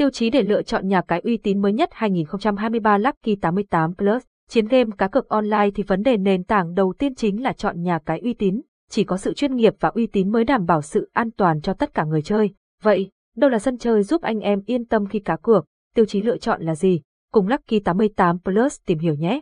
Tiêu chí để lựa chọn nhà cái uy tín mới nhất 2023 Lucky 88 Plus. Chiến game cá cược online thì vấn đề nền tảng đầu tiên chính là chọn nhà cái uy tín. Chỉ có sự chuyên nghiệp và uy tín mới đảm bảo sự an toàn cho tất cả người chơi. Vậy, đâu là sân chơi giúp anh em yên tâm khi cá cược? Tiêu chí lựa chọn là gì? Cùng Lucky 88 Plus tìm hiểu nhé.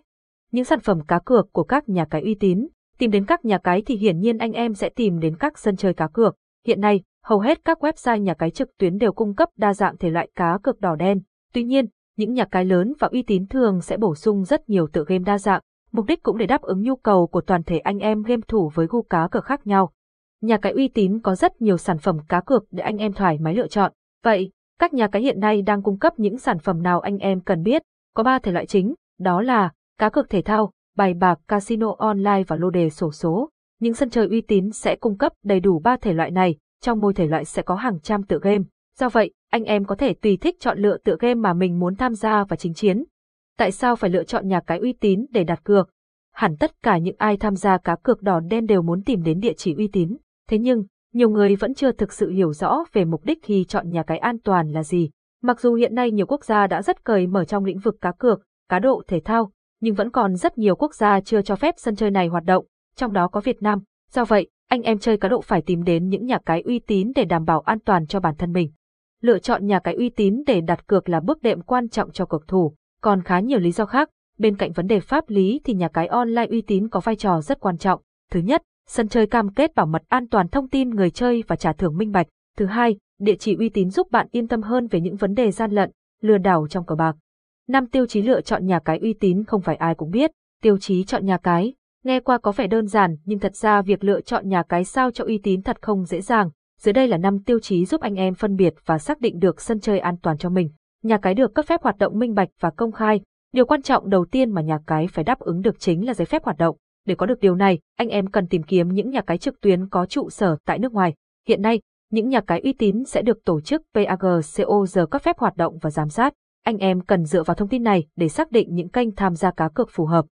Những sản phẩm cá cược của các nhà cái uy tín. Tìm đến các nhà cái thì hiển nhiên anh em sẽ tìm đến các sân chơi cá cược. Hiện nay, hầu hết các website nhà cái trực tuyến đều cung cấp đa dạng thể loại cá cược đỏ đen. Tuy nhiên, những nhà cái lớn và uy tín thường sẽ bổ sung rất nhiều tựa game đa dạng, mục đích cũng để đáp ứng nhu cầu của toàn thể anh em game thủ với gu cá cược khác nhau. Nhà cái uy tín có rất nhiều sản phẩm cá cược để anh em thoải mái lựa chọn. Vậy, các nhà cái hiện nay đang cung cấp những sản phẩm nào anh em cần biết? Có 3 thể loại chính, đó là cá cược thể thao, bài bạc, casino online và lô đề sổ số. Những sân chơi uy tín sẽ cung cấp đầy đủ 3 thể loại này, trong mỗi thể loại sẽ có hàng trăm tựa game. Do vậy, anh em có thể tùy thích chọn lựa tựa game mà mình muốn tham gia và chính chiến. Tại sao phải lựa chọn nhà cái uy tín để đặt cược? Hẳn tất cả những ai tham gia cá cược đỏ đen đều muốn tìm đến địa chỉ uy tín. Thế nhưng, nhiều người vẫn chưa thực sự hiểu rõ về mục đích khi chọn nhà cái an toàn là gì. Mặc dù hiện nay nhiều quốc gia đã rất cởi mở trong lĩnh vực cá cược, cá độ thể thao, nhưng vẫn còn rất nhiều quốc gia chưa cho phép sân chơi này hoạt động, trong đó có Việt Nam. Do vậy, anh em chơi cá độ phải tìm đến những nhà cái uy tín để đảm bảo an toàn cho bản thân mình. Lựa chọn nhà cái uy tín để đặt cược là bước đệm quan trọng cho cược thủ, còn khá nhiều lý do khác. Bên cạnh vấn đề pháp lý thì nhà cái online uy tín có vai trò rất quan trọng. Thứ nhất, sân chơi cam kết bảo mật an toàn thông tin người chơi và trả thưởng minh bạch. Thứ hai, địa chỉ uy tín giúp bạn yên tâm hơn về những vấn đề gian lận, lừa đảo trong cờ bạc. Năm tiêu chí lựa chọn nhà cái uy tín không phải ai cũng biết. Tiêu chí chọn nhà cái, nghe qua có vẻ đơn giản nhưng thật ra việc lựa chọn nhà cái sao cho uy tín thật không dễ dàng. Dưới đây là năm tiêu chí giúp anh em phân biệt và xác định được sân chơi an toàn cho mình. Nhà cái được cấp phép hoạt động minh bạch và công khai. Điều quan trọng đầu tiên mà nhà cái phải đáp ứng được chính là giấy phép hoạt động. Để có được điều này, anh em cần tìm kiếm những nhà cái trực tuyến có trụ sở tại nước ngoài. Hiện nay, những nhà cái uy tín sẽ được tổ chức PAGCOG cấp phép hoạt động và giám sát. Anh em cần dựa vào thông tin này để xác định những kênh tham gia cá cược phù hợp.